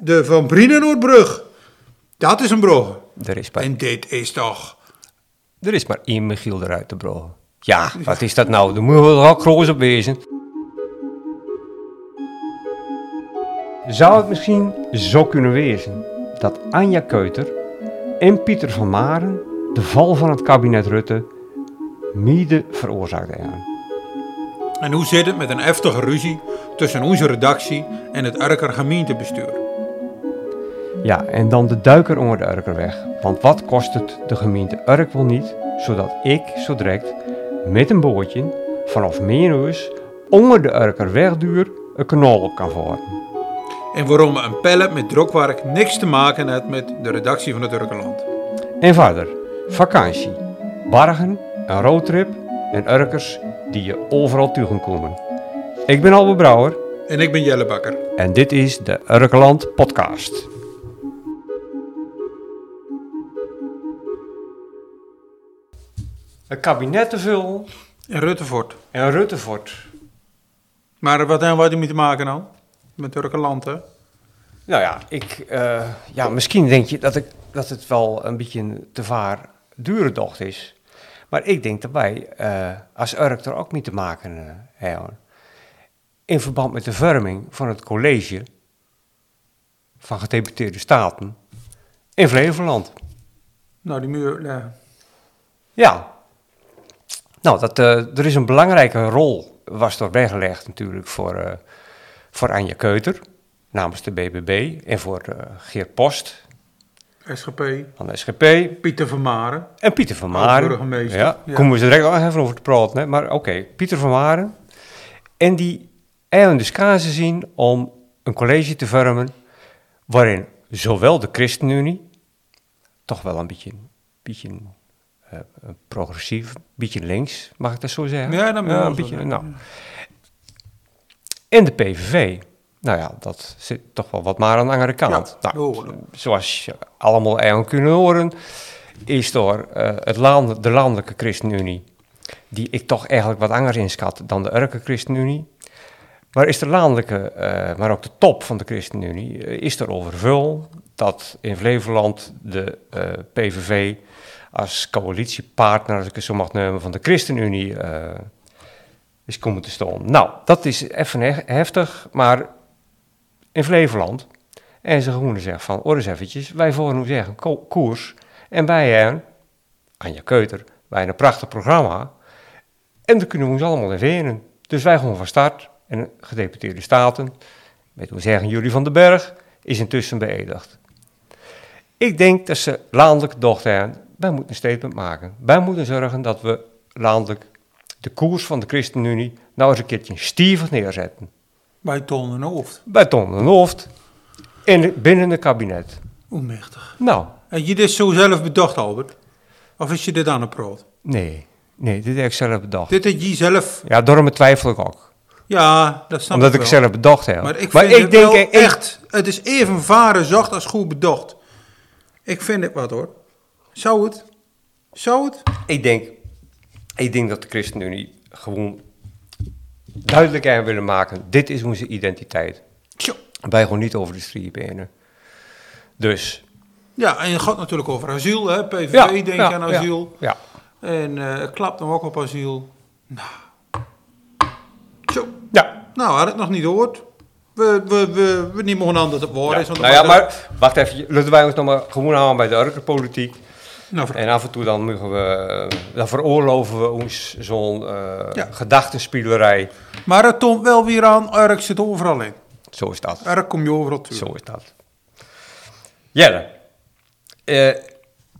de Van Brienenoordbrug. Dat is een brug. Er is maar, En dit is toch... er is maar één Michiel eruit te brogen. Ja, wat is dat nou? Daar moeten we ook groot op wezen. Zou het misschien zo kunnen wezen dat Anja Keuter en Pieter van Maren de val van het kabinet Rutte mede veroorzaakt hebben? En hoe zit het met een heftige ruzie tussen onze redactie en het Urker gemeentebestuur? Ja, en dan de duiker onder de Urkerweg. Want wat kost het de gemeente Urk wel niet, zodat ik zo direct met een bootje vanaf Meenhuis onder de Urkerwegduur een kanaal op kan varen. En waarom een pallet met drokwerk niks te maken heeft met de redactie van het Urkerland. En verder, vakantie, bargen, een roadtrip en Urkers die je overal tegen komen. Ik ben Albert Brouwer En ik ben Jelle Bakker. en dit is de Urkerland podcast. Een kabinet te vullen En Ruttefort. en Ruttefort. Maar wat hebben wij ermee te maken dan? Met Urkerland, hè? Nou ja, ik, eh, ja, misschien denk je dat, ik, dat het wel een beetje een te vaar dure docht is. Maar ik denk dat wij eh, als Urk er ook mee te maken eh, hebben. In verband met de vorming van het college van gedeputeerde staten in Flevoland. Nou, die muur... Ja. Ja. Nou, dat, eh, er is een belangrijke rol, was weggelegd natuurlijk, voor, eh, voor Anja Keuter namens de BBB en voor eh, Geert Post SGP. van de SGP Pieter van Maren. en Pieter van Maren. Oud-burgemeester, Ja, ja. komen we direct nog even over te praten. Hè? Maar oké, Pieter van Maren. En die hebben dus kansen zien om een college te vormen waarin zowel de ChristenUnie, toch wel een beetje, beetje eh, progressief, een beetje links, mag ik dat zo zeggen? Ja, wel een beetje, nou. En de PVV. Nou ja, dat zit toch wel wat maar aan de andere kant. Ja, nou, zoals je allemaal eigenlijk kunnen horen, is door eh, het land, de landelijke ChristenUnie, die ik toch eigenlijk wat anders inschat dan de Urke ChristenUnie. Maar is de landelijke, eh, maar ook de top van de ChristenUnie, eh, is er overvul dat in Flevoland de eh, PVV als coalitiepartner, als ik het zo mag nemen, van de ChristenUnie eh, is komen te staan. Nou, dat is even he- heftig, maar in Flevoland en ze gewoon zeggen van, hoor eens eventjes, wij voeren nu zeggen ko- koers. En wij hebben, Anja Keuter, wij een prachtig programma. En daar kunnen we ons allemaal in. Dus wij gaan van start. En de gedeputeerde staten, met hoe zeggen jullie van den Berg, is intussen beëdigd. Ik denk dat ze landelijk docht hebben, wij moeten een statement maken. Wij moeten zorgen dat we landelijk de koers van de ChristenUnie nou eens een keertje stevig neerzetten. Bij Ton en Hoofd. Bij Ton den Hoofd, in, binnen het kabinet. Hoe mechtig. Nou, En je dit zo zelf bedacht, Albert? Of is je dit aan het praat? nee, nee, dit heb ik zelf bedacht. Dit heb je zelf... Ja, daarom twijfel ik ook. Ja, dat snap omdat ik ik het wel. zelf bedacht heb. Maar ik vind het wel echt... Het is even varen zacht als goed bedacht. Ik vind het wat, hoor. Zou het? Zou het? Ik denk, ik denk dat de ChristenUnie gewoon duidelijk aan willen maken. Dit is onze identiteit. Tjo. Wij gewoon niet over de streep heen. Dus. Ja, en je gaat natuurlijk over asiel, hè. PVV Ja, denkt ja, aan ja, asiel. Ja. En eh het klapt hem ook op asiel. Nou. Tjo. ja. Nou, had ik nog niet gehoord. We, we, we, we niet mogen aan dat het woord is. want Nou dan ja, maar wacht even. Laten wij ons nog maar gewoon houden bij de urkerpolitiek. Nou, En af en toe dan, mogen we, dan veroorloven we ons zo'n Ja. gedachtenspielerij. maar het toont wel weer aan, Urk zit overal in. Zo is dat. Urk kom je overal toe. Zo is dat. Jelle, eh,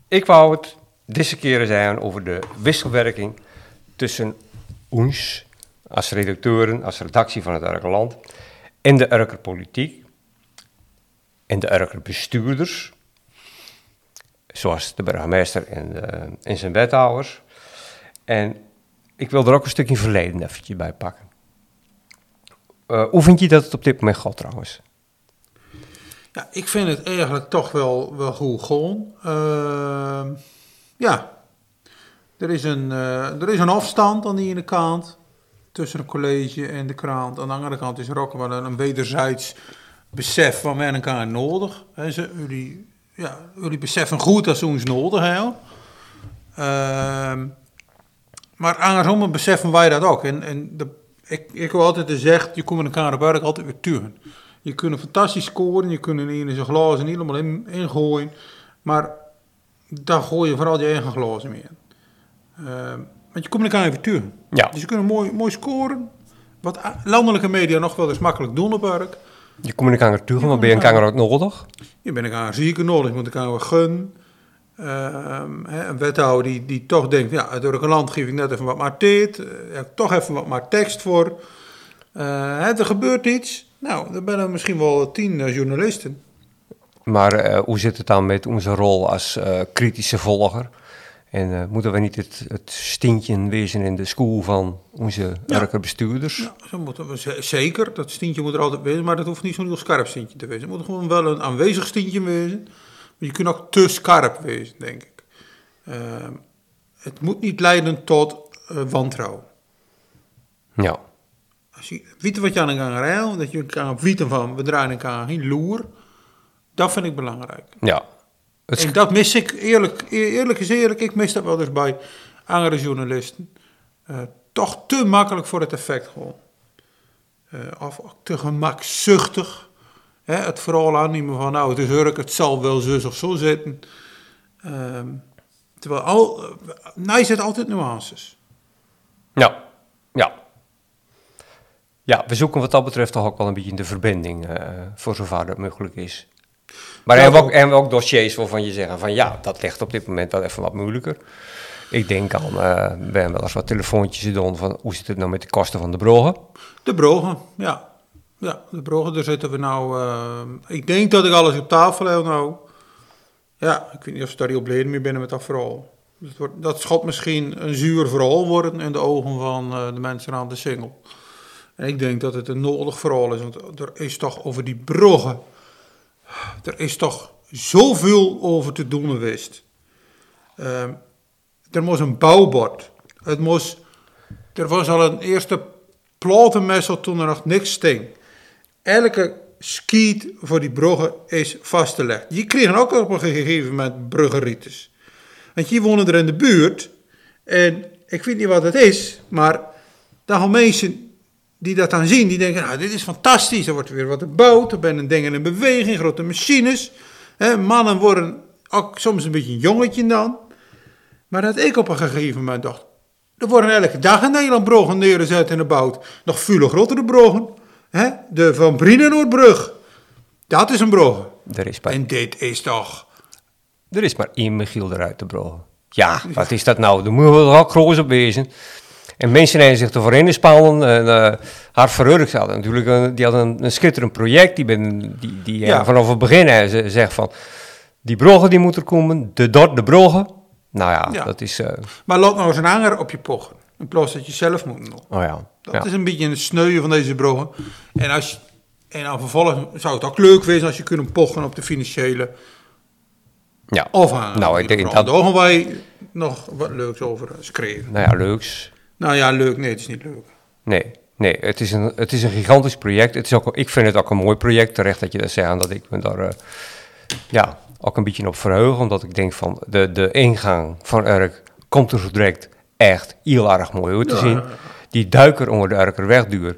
ik wou het deze keer zijn over de wisselwerking tussen ons als redacteuren, als redactie van het Urkerland en de Urker politiek en de Urker bestuurders, zoals de burgemeester en, de, en zijn wethouders. En ik wil er ook een stukje verleden eventjes bij pakken. Eh, hoe vind je dat het op dit moment gaat trouwens? Ja, ik vind het eigenlijk toch wel, wel goed gewoon. Ehm, ja, er is, een, eh, er is een afstand aan die ene kant tussen het college en de krant. Aan de andere kant is er ook wel een, een wederzijds besef van wij elkaar nodig. Hè, ze, jullie, ja, jullie beseffen goed dat ze ons nodig hebben. Ehm, maar andersom beseffen wij dat ook. En, en de, ik, ik wil altijd zeggen, je komt met elkaar op werk altijd weer turen. Je kunt fantastisch scoren, je kunt in zijn glazen helemaal in, ingooien. Maar dan gooi je vooral je eigen glazen mee in. Ehm, want je komt met elkaar even turen. Ja. Dus je kunt mooi, mooi scoren. Wat landelijke media nog wel eens makkelijk doen op werk. Je komt elkaar naartoe, maar ben je elkaar ook nodig? Je bent elkaar zeker nodig, je moet elkaar wel gunnen. Hè, een wethouder die, die toch denkt, ja, door een land geef ik net even wat maar tijd, uh, toch even wat maar tekst voor. Uh, er gebeurt iets, nou, dan ben er misschien wel tien uh, journalisten. Maar hoe zit het dan met onze rol als kritische volger? En moeten we niet het, het stintje wezen in de school van onze ja. bestuurders? Ja, zo moeten we zeker. Dat stintje moet er altijd wezen, maar dat hoeft niet zo'n heel scherp stintje te wezen. Het moet gewoon wel een aanwezig stintje wezen. Maar je kunt ook te scherp wezen, denk ik. Uh, het moet niet leiden tot uh, wantrouwen. Ja. Als je weet wat je aan elkaar rijdt, dat je kan weten van, we draaien elkaar geen loer. Dat vind ik belangrijk. Ja. Het en dat mis ik, eerlijk, eerlijk is eerlijk, ik mis dat wel eens bij andere journalisten. Uh, toch te makkelijk voor het effect gewoon. Uh, of te gemakzuchtig. Hè, het vooral aannemen van, nou, het is Urk, het zal wel zus of zo zitten. Um, terwijl al, nou, zit altijd nuances. Ja, ja. Ja, we zoeken wat dat betreft toch ook wel een beetje de verbinding, uh, voor zover dat mogelijk is. Maar ja, hebben, we ook, hebben we ook dossiers waarvan je zeggen van ja, dat ligt op dit moment wel even wat moeilijker. Ik denk aan, uh, we hebben wel eens wat telefoontjes gedaan van hoe zit het nou met de kosten van de brogen? De brogen, ja. Ja, de brogen, daar zitten we nou. Uh, ik denk dat ik alles op tafel heb nou. Ja, ik weet niet of ze daar heel blij mee binnen met dat verhaal. Dat, wordt, dat schot misschien een zuur verhaal worden in de ogen van uh, de mensen aan de singel. En ik denk dat het een nodig verhaal is, want er is toch over die bruggen. Er is toch zoveel over te doen geweest. Uh, er moest een bouwbord. Het moest, er was al een eerste platenmessel toen er nog niks sting elke skiet voor die bruggen is vastgelegd. Je kreeg ook op een gegeven moment bruggerites. Want je wonen er in de buurt en ik weet niet wat het is, maar dan gaan mensen die dat dan zien, die denken, nou dit is fantastisch, er wordt weer wat gebouwd, er zijn dingen in beweging, grote machines. Hè, mannen worden ook soms een beetje een jongetje dan. Maar dat ik op een gegeven moment dacht, er worden elke dag in Nederland bruggen neergezet en gebouwd. Nog veel grotere bruggen. Hè? De Van Brienenoordbrug. Dat is een brug. Er is maar, en dit is toch... Er is maar één Michiel eruit te brogen. Ja, wat is dat nou? Daar moeten we er ook groot op wezen. En mensen hebben zich ervoor in spannen. En uh, hard verheugd hadden natuurlijk. Een, die hadden een, een schitterend project. Die, ben, die, die ja. vanaf het begin zegt van... Die brogen die moeten komen. De dort, de brogen. Nou ja, ja. dat is... Uh... Maar laat nou eens een hanger op je pochen. In plaats dat je zelf moet doen. Oh ja. Dat is een beetje een sneuien van deze brogen. En, als, en dan vervolgens zou het ook leuk zijn als je kunt pochen op de financiële ja. afhangen. Nou, ik denk dat... Daar gaan wij nog wat leuks over schrijven. Nou ja, leuks. Nou ja, leuk. Nee, het is niet leuk. Nee, nee het, is een, het is een gigantisch project. Het is ook, ik vind het ook een mooi project. Terecht dat je dat zegt, dat ik me daar uh, ja, ook een beetje op verheug. Omdat ik denk van de, de ingang van Urk komt er zo direct echt heel erg mooi uit te ja. zien die duiker onder de Erkerwegduur,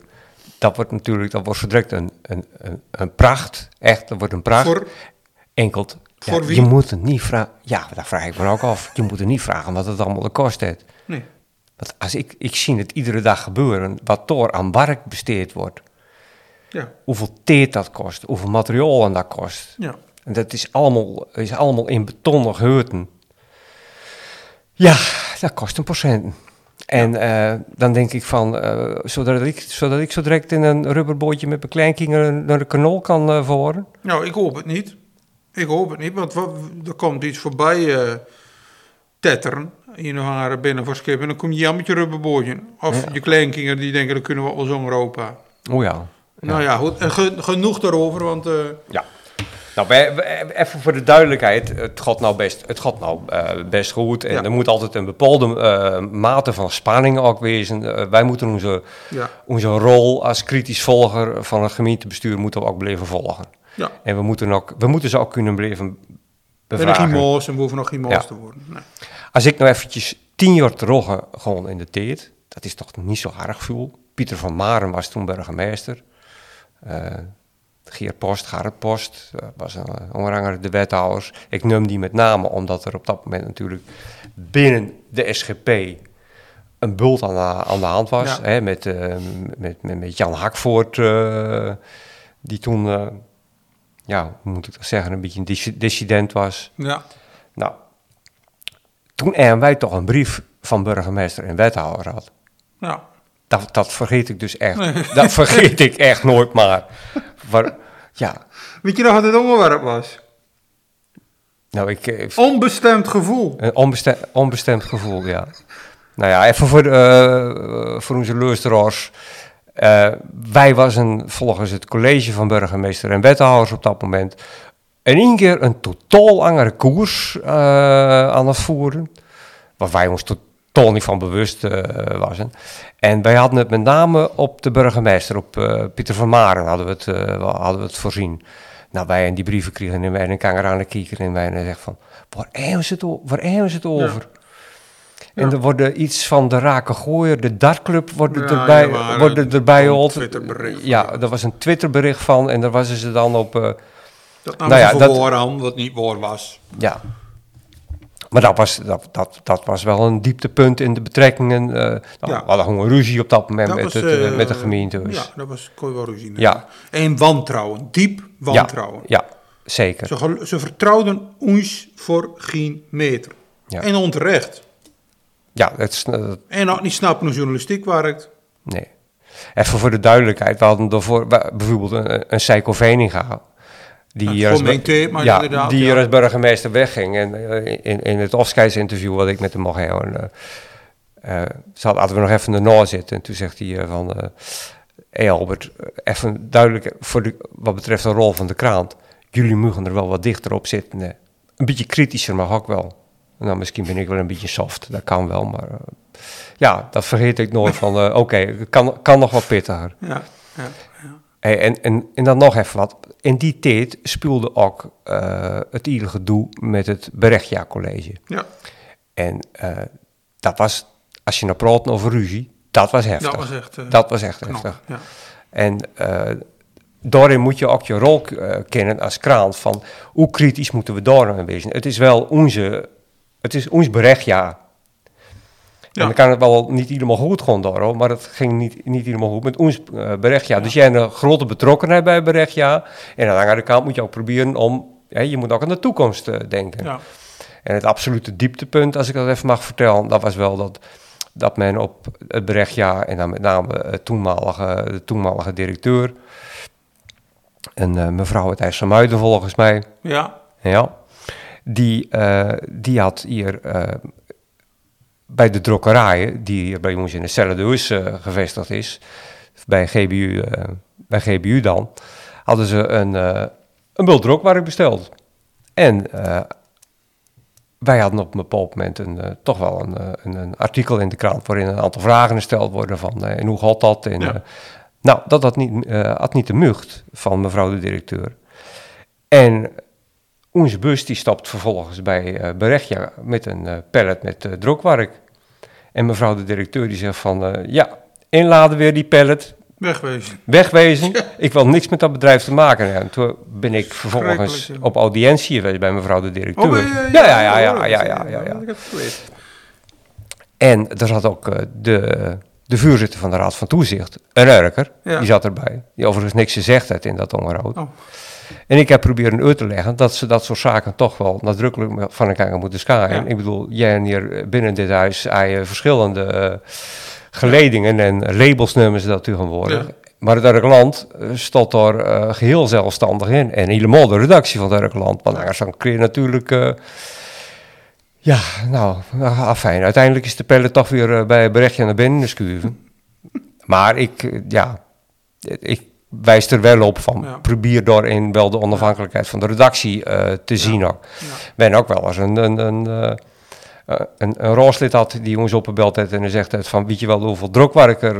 dat wordt natuurlijk, dat wordt direct een, een, een, een, pracht. Echt, dat wordt een pracht. Voor, Enkelt. Ja, wie? Je moet het niet vragen. Ja, dat vraag ik me ook af. Je moet het niet vragen wat het allemaal de kost heeft. Nee. Want als ik, ik zie het iedere dag gebeuren, wat door aan werk besteed wordt. Ja. Hoeveel teet dat kost, hoeveel materiaal dat kost. Ja. En dat is allemaal, is allemaal in betonnen geheuten. Ja, dat kost een procent. En uh, dan denk ik van, uh, zodat, ik, zodat ik zo direct in een rubberbootje met mijn kleinkinderen naar de kanal kan uh, verhoren? Nou, ik hoop het niet. Ik hoop het niet, want wat, er komt iets voorbij tetteren. Nog haar binnen voor schip en dan kom je aan met je rubberbootje. Of ja. je kleinkinderen die denken, dat kunnen we zo Europa. Oh ja. Nou ja, goed. En ge, genoeg daarover, want... ja. Nou, even voor de duidelijkheid, het gaat nou best, het gaat nou, eh, best goed. En Ja. er moet altijd een bepaalde eh, mate van spanning ook wezen. Eh, wij moeten onze, Ja, onze rol als kritisch volger van het gemeentebestuur moeten we ook blijven volgen. ja. En we moeten, ook, we moeten ze ook kunnen blijven We nog bevragen. geen moos en we hoeven nog geen moos te worden. Nee. Als ik nou eventjes tien jaar terug ga, gewoon in de tijd, dat is toch niet zo erg veel. Pieter van Maren was toen burgemeester. Eh Geert Post, Gerrit Post, eh, was een, eh, andere de wethouders. Ik noem die met name omdat er op dat moment natuurlijk binnen de SGP een bult aan de, aan de hand was. Ja. Hè, met, eh, met, met, met Jan Hakvoort, eh, die toen, eh, ja, hoe moet ik dat zeggen, een beetje een dis- dissident was. Ja, Nou, toen wij toch een brief van burgemeester en wethouder gehad. ja. Dat, dat vergeet ik dus echt. Dat vergeet ik echt nooit maar. Maar, ja, Weet je nog wat het onderwerp was? nou, ik... eh, Onbestemd gevoel. Een onbestemd, onbestemd gevoel, ja. Nou ja, even voor, de, eh, voor onze luisteraars. Eh, wij was volgens het college van burgemeester en wethouders op dat moment... in één keer een totaal andere koers eh, aan het voeren. Waar wij ons totaal niet van bewust eh waren. En wij hadden het met name op de burgemeester, op eh, Pieter van Maren hadden we het, hadden we het voorzien. Nou, wij in die brieven kregen en wij in een kanger aan de kieker en wij en zeggen van... Waar hebben ze het, waar hebben ze het over? En Ja. er worden iets van de Raken Gooier, de dartclub, worden Ja, erbij, ja, maar worden een- erbij van, Ja, ja. er was een Twitterbericht van en daar was ze dan op... eh, Dat Nou nou ja, ja, dat- voor aan, wat niet waar was. ja. Maar dat was, dat, dat, dat was wel een dieptepunt in de betrekkingen. eh nou, Ja. We hadden gewoon ruzie op dat moment Dat met, was, het, eh, eh, met de gemeente. Dus. Ja, dat was, kon je wel ruzie nemen. Ja. En wantrouwen, diep wantrouwen. Ja, ja, zeker. Ze, ze vertrouwden ons voor geen meter. Ja. En onterecht. Ja, dat is, eh, En ook niet snappen hoe journalistiek werkt. nee. Even voor de duidelijkheid, we hadden daarvoor bijvoorbeeld een, een Seiko Veninga. Die als, maar ja, die ja. als burgemeester wegging. En eh, in, in het afscheidsinterview wat ik met hem mocht eh, eh, zat- hadden we nog even erna zitten. En toen zegt hij eh, van, eh hey Albert, eh, even duidelijk voor de, wat betreft de rol van de krant. Jullie mogen er wel wat dichter op zitten. eh. Een beetje kritischer mag ook wel. Nou, misschien ben ik wel een beetje soft, dat kan wel, maar... eh, ja, dat vergeet ik nooit van, eh, oké, het kan, kan nog wat pittiger. Ja, ja. Hey, en, en, en dan nog even wat. In die tijd speelde ook eh, het hele gedoe met het Berechtjaarcollege. ja. En eh, dat was, als je nou praat over ruzie, dat was heftig. dat was echt eh, Dat was echt heftig. Ja. En daarin moet je ook je rol kennen als krant van hoe kritisch moeten we daar nou wezen. Het is wel onze, het is ons berechtjaar. Ja. En dan kan het wel niet helemaal goed gaan daar, hoor, maar het ging niet, niet helemaal goed met ons berechtjaar. Dus jij hebt een grote betrokkenheid bij berechtjaar. En aan de andere kant moet je ook proberen om, hè, je moet ook aan de toekomst eh, denken. Ja. En het absolute dieptepunt, als ik dat even mag vertellen, dat was wel dat, dat men op het berechtjaar, en dan met name het toenmalige, de toenmalige directeur, en eh, mevrouw het IJsselmuiden volgens mij, ja. ja, die, die had hier bij de drokkerijen, die hier bij ons in hetzelfde huis eh, gevestigd is, bij GBU, eh, bij GBU dan, hadden ze een, eh een bult drokwerk besteld. En wij hadden op een bepaald moment een, toch wel een, een, een artikel in de krant waarin een aantal vragen gesteld worden van en hoe gaat dat? En, Ja. nou, dat had niet, had niet de mucht van mevrouw de directeur. En onze bus die stapt vervolgens bij Berechtja met een eh, pallet met drokwerk. En mevrouw de directeur die zegt van, ja, inladen weer die pallet, Wegwezen. wegwezen. Ik wil niks met dat bedrijf te maken hebben. En toen ben ik vervolgens op audiëntie geweest bij mevrouw de directeur. Oh, je- ja, ja, ja, ja, ja, ja, ja, ja. En er zat ook de, de voorzitter van de Raad van Toezicht, een Urker, Ja. die zat erbij. Die overigens niks gezegd heeft in dat onderhoud. Oh. En ik heb proberen uit te leggen dat ze dat soort zaken toch wel nadrukkelijk van elkaar moeten scheiden. Ja. Ik bedoel, jij en hier binnen dit huis je verschillende eh, geledingen en labels noemen ze dat tegenwoordig. Ja. Maar het Urkeland eh, staat daar eh, geheel zelfstandig in. En helemaal de redactie van het Urkeland. Want anders dan kun je natuurlijk... ja, nou, ah, fijn. Uiteindelijk is de pelle toch weer bij berichtje naar binnen geschuiven. Maar ik, ja, ik, wijst er wel op van Ja. probeer daarin wel de onafhankelijkheid van de redactie eh, te zien ook. Ja. ben ook wel eens een, een, een, eh, eh, een, een rooslid had die ons opgebeld heeft en dan zegt het van, weet je wel hoeveel drukwerker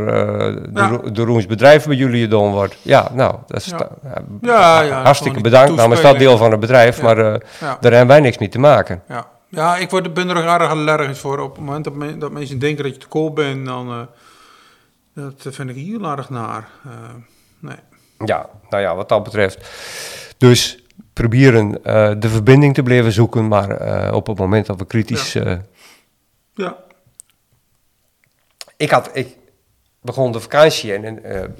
ro- de Roens bedrijf bij jullie gedaan wordt? Ja, nou, dat is hartstikke bedankt namens dat toespeling. deel van het bedrijf, maar daar hebben wij niks mee te maken. Ja, ja ik word, ben er erg allergisch voor. Op het moment dat, men- dat mensen denken dat je te koop bent, dan uh, dat vind ik heel erg naar. Nee. Ja, nou ja, wat dat betreft. Dus proberen uh, de verbinding te blijven zoeken, maar uh, op het moment dat we kritisch. Ja. Uh, ja. Ik had, ik begon de vakantie en, en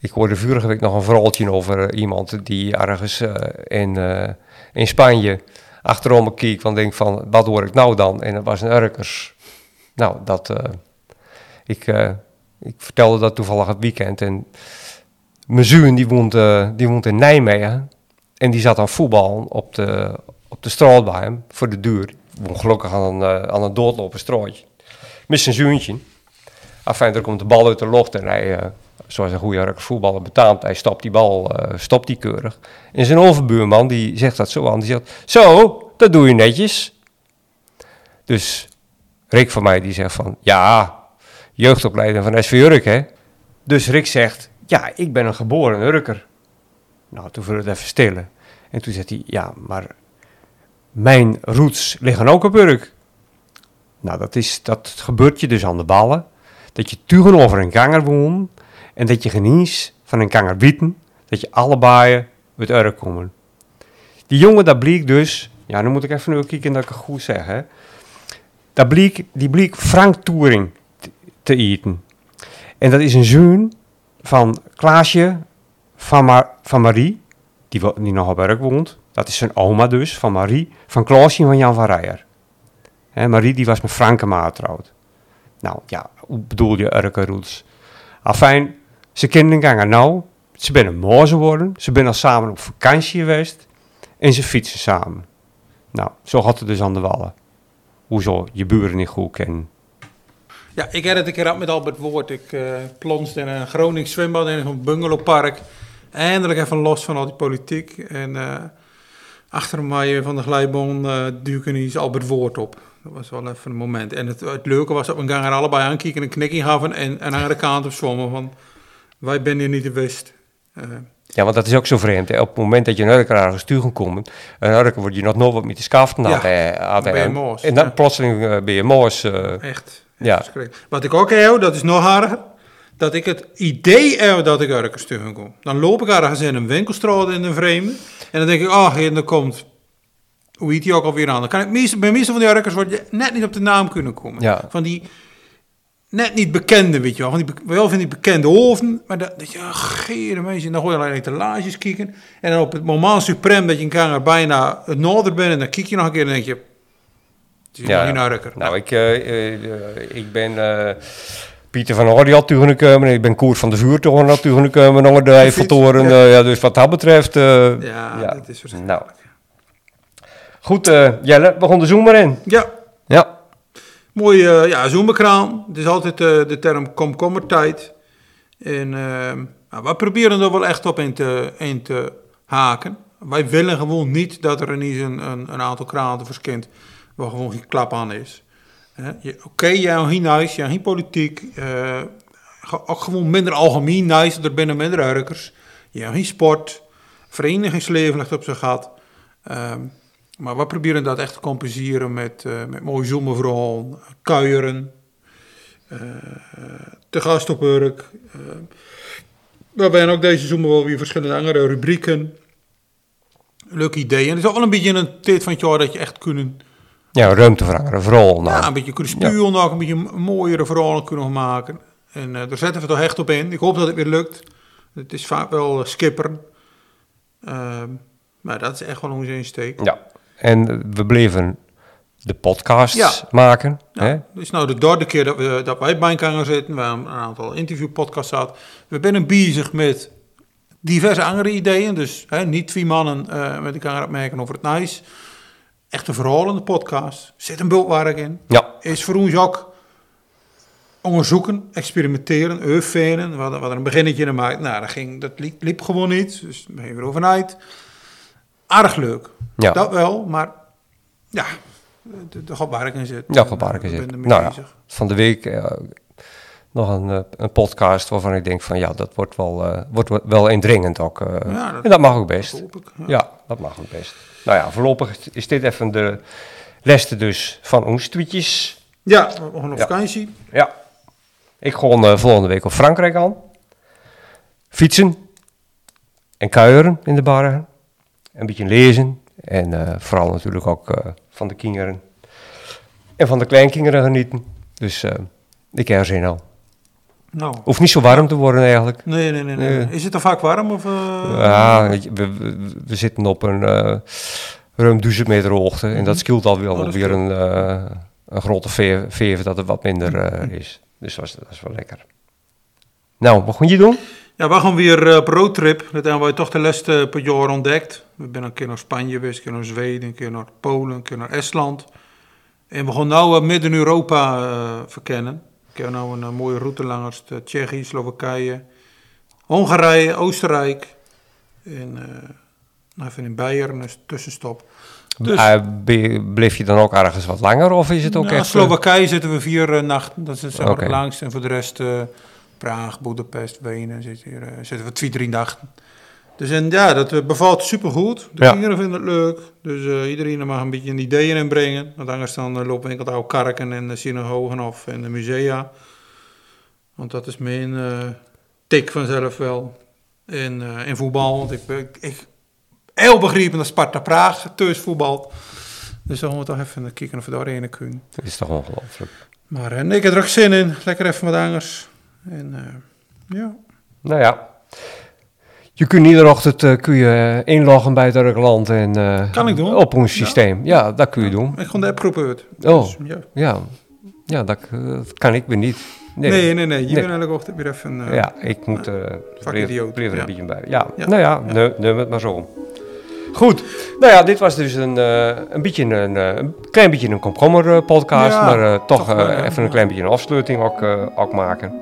ik hoorde vorige week nog een verhaaltje over iemand die ergens in, in Spanje achterom me keek, van denk van, wat hoor ik nou dan? En dat was een Urkers. Nou, dat, ik, ik vertelde dat toevallig het weekend en zoon die woont, uh, die woont in Nijmegen. En die zat aan voetbal op de, op de straat bij hem, voor de. Woon gelukkig aan een, uh, aan een doodlopen straatje. Met zijn zoontje. Afijn, er komt de bal uit de lucht en hij, uh, zoals een goede voetballer betaamt, hij stopt die bal, stopt die keurig. En zijn overbuurman, die zegt dat zo aan, die zegt, zo, dat doe je netjes. Dus Rick van mij, die zegt van, ja, jeugdopleider van SV Urk, hè. Dus Rick zegt, ja, ik ben een geboren Urker. Nou, toen viel het even stillen. En toen zegt hij, ja, maar mijn roots liggen ook op Urk. Nou, dat, is, dat gebeurt je dus aan de ballen. Dat je tegenover een ganger woont en dat je geniet van een ganger bieten, dat je allebei uit Urk komen. Die jongen, dat bleek dus, ja, dan moet ik even nu kijken dat ik het goed zeg, hè. Dat bleek, die bleek Frank Touring te, te eten. En dat is een zoon van Klaasje van, Mar van Marie, die, die nog op Urk woont. Dat is zijn oma dus, van Marie, van Klaasje van Jan van Rijer. Marie die was met Frankema getrouwd. Nou ja, hoe bedoel je Urke roots? Afijn, ze kinderen gaan nou, ze zijn mooi geworden, ze zijn al samen op vakantie geweest en ze fietsen samen. Nou, zo gaat het dus aan de wallen. Hoezo je buren niet goed kennen. Ja, ik heb het een keer gehad met Albert Woord. Ik uh, plonste in een Gronings zwembad in een bungalowpark. Eindelijk even los van al die politiek. En uh, achter mij van de glijbaan uh, duiken is Albert Woord op. Dat was wel even een moment. En het, het leuke was dat we gang er allebei aankijken, een knikking gaven en, en aan de kant op zwommen van... Wij zijn hier niet de west. Uh, ja, want dat is ook zo vreemd. Hè? Op het moment dat je een Urker ergens sturen komt, een Urker word je nog nooit wat met de skaften ja, aan ben. En dan ja. plotseling ben je moos. Uh, echt. Ja. Wat ik ook heb, dat is nog harder, dat ik het idee heb dat ik Urker sturen kom. Dan loop ik ergens in een winkelstraat in een vreemde en dan denk ik, oh, en dan komt hoe heet die ook alweer aan? Dan kan ik meestal, bij meeste van die Urkers word je net niet op de naam kunnen komen. Ja. Van die net niet bekende, weet je wel. Van die, wel van die bekende hoofden, maar dat, dat je, geere mensen, dan gooi je alleen etalages kijken. En dan op het moment suprem dat je een kamer bijna het noorden bent en dan kijk je nog een keer en denk je, ja, geen Urker. Nou, ik, uh, uh, ik ben... Uh, Pieter van Ordi toen komen. Ik ben Koert van de Vuurtoren natuurlijk komen. Nog de Eiffeltoren. Ja. ja. dus wat dat betreft... ja, ja, dat is verschrikkelijk. Nou. Goed, uh, Jelle, we gaan de zoom maar in. Ja. Ja. Mooi, uh, ja, zoombekraan. Het is altijd de term komkommertijd. En nou, wij proberen er wel echt op in te, in te haken. Wij willen gewoon niet dat er ineens een, een, een aantal kranen verschijnt waar gewoon geen klap aan is. Oké, jij hebt geen jij hebt geen politiek. Uh, ook gewoon minder algemeen nice, er binnen minder Urkers. Je hebt geen sport, verenigingsleven ligt op zijn gat. Um, maar we proberen dat echt te compenseren met, uh, met mooie zomerverhaal, kuieren, uh, te gast op Urk. Uh, we hebben ook deze zomer wel weer verschillende andere rubrieken. Leuke ideeën. Het is ook wel een beetje een tijd van het jaar dat je echt kunnen... Ja, ruimte vragen, vooral. Nou. Ja, een beetje spuwen, ja. een beetje mooiere verhalen kunnen maken. En uh, daar zetten we toch echt op in. Ik hoop dat het weer lukt. Het is vaak wel skipperen. Uh, maar dat is echt wel onze insteek. Ja, en we bleven de podcast ja. maken. Ja, hè? Het is nou de derde keer dat, we, dat wij bij elkaar zitten. We hebben een aantal interviewpodcasts gehad. We zijn bezig met diverse andere ideeën. Dus hè, niet twee mannen uh, met elkaar opmerken over het nice. Echt een verhaal in de podcast. Zit een bultwerk in. Ja. Is voor ons ook onderzoeken, experimenteren, uitvinden. We hadden, we hadden een beginnetje gemaakt. Nou, dat, ging, dat liep, liep gewoon niet. Dus we gingen erover uit. Aardig leuk. Ja. Dat wel, maar ja, de, de gaat waar ik in zit. Ja, in Ik zit. Nou ja. Van de week eh, nog een, eh, een podcast waarvan ik denk van ja, dat wordt wel, eh, wordt wel- indringend ook. eh. Ja, dat- en dat mag ook best. Ja. Ja, dat mag ook best. Nou ja, voorlopig is dit even de leste dus van ons tweetjes. Ja, op Ja. vakantie. Ja. Ik ga eh, volgende week op Frankrijk aan. Fietsen. En kuieren in de barren. Een beetje lezen. En vooral natuurlijk ook van de kinderen. En van de kleinkinderen genieten. Dus ik heb er zin al. Nou, Hoeft niet zo warm te worden eigenlijk. nee, nee, nee. nee. Nee. Is het er vaak warm? Of, eh? Ja, we, we, we zitten op een eh, ruim 1000 meter hoogte. En dat scheelt alweer, Oh, dat alweer een, eh, een grote veer, veer dat het wat minder eh, is. Dus dat is, dat is wel lekker. Nou, wat gaan je doen? Ja, we gaan weer op roadtrip. Dat hebben wij toch de laatste per jaar ontdekt. We zijn een keer naar Spanje geweest, een keer naar Zweden, een keer naar Polen, een keer naar Estland. En we gaan nu uh, Midden-Europa eh, verkennen. Ik heb nou een eh, mooie route langs de Tsjechië, Slowakije, Hongarije, Oostenrijk. En eh, nou, even in Beieren, een tussenstop. Dus- be- bleef je dan ook ergens wat langer of is het ook Nou, echt... Slowakije zitten we vier nachten. Dat is zeg maar Oké. het langst. En voor de rest Praag, Budapest, Wenen zitten, hier, zitten we twee, drie nachten. Dus en ja, dat eh, bevalt supergoed. De Ja. kinderen vinden het leuk. Dus eh, iedereen mag een beetje een ideeën inbrengen. Want anders dan uh, lopen we enkel oude karken en de synagogen af en de musea. Want dat is mijn tik vanzelf wel. En, in voetbal. Want ik, ik, ik heel begrepen dat Sparta Praag thuis voetbal. Dus dan gaan we toch even kijken of we daarheen kunnen. Dat is toch ongelooflijk. Maar nee, ik heb er ook zin in. Lekker even wat anders. En ja. Nou ja. Je kunt iedere ochtend eh, kun je eh, inloggen bij het Urkland en eh, Kan ik doen. op ons systeem. Ja, dat kun je doen. Ik ga de appgroep uit. Oh. Dus, ja. Ja, ja dat, kan ik weer niet. Nee. Nee, nee, nee. Je Nee. bent elke ochtend weer even... Ja, ik moet ja. een beetje bij. Ja, nou ja, neem het maar zo. Goed, nou ja, dit was dus een, een, beetje een, een klein beetje een komkommer podcast, maar toch, toch wel, ja. even een klein beetje een afsluiting ook, ook maken.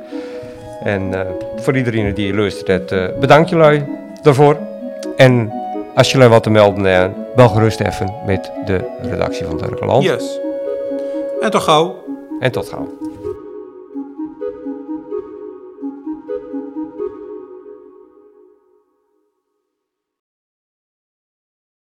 En eh, voor iedereen die luistert, eh bedankt jullie daarvoor. En als jullie wat te melden hebben, wel gerust even met de redactie van Turkeland. Yes. En toch gauw. En tot gauw.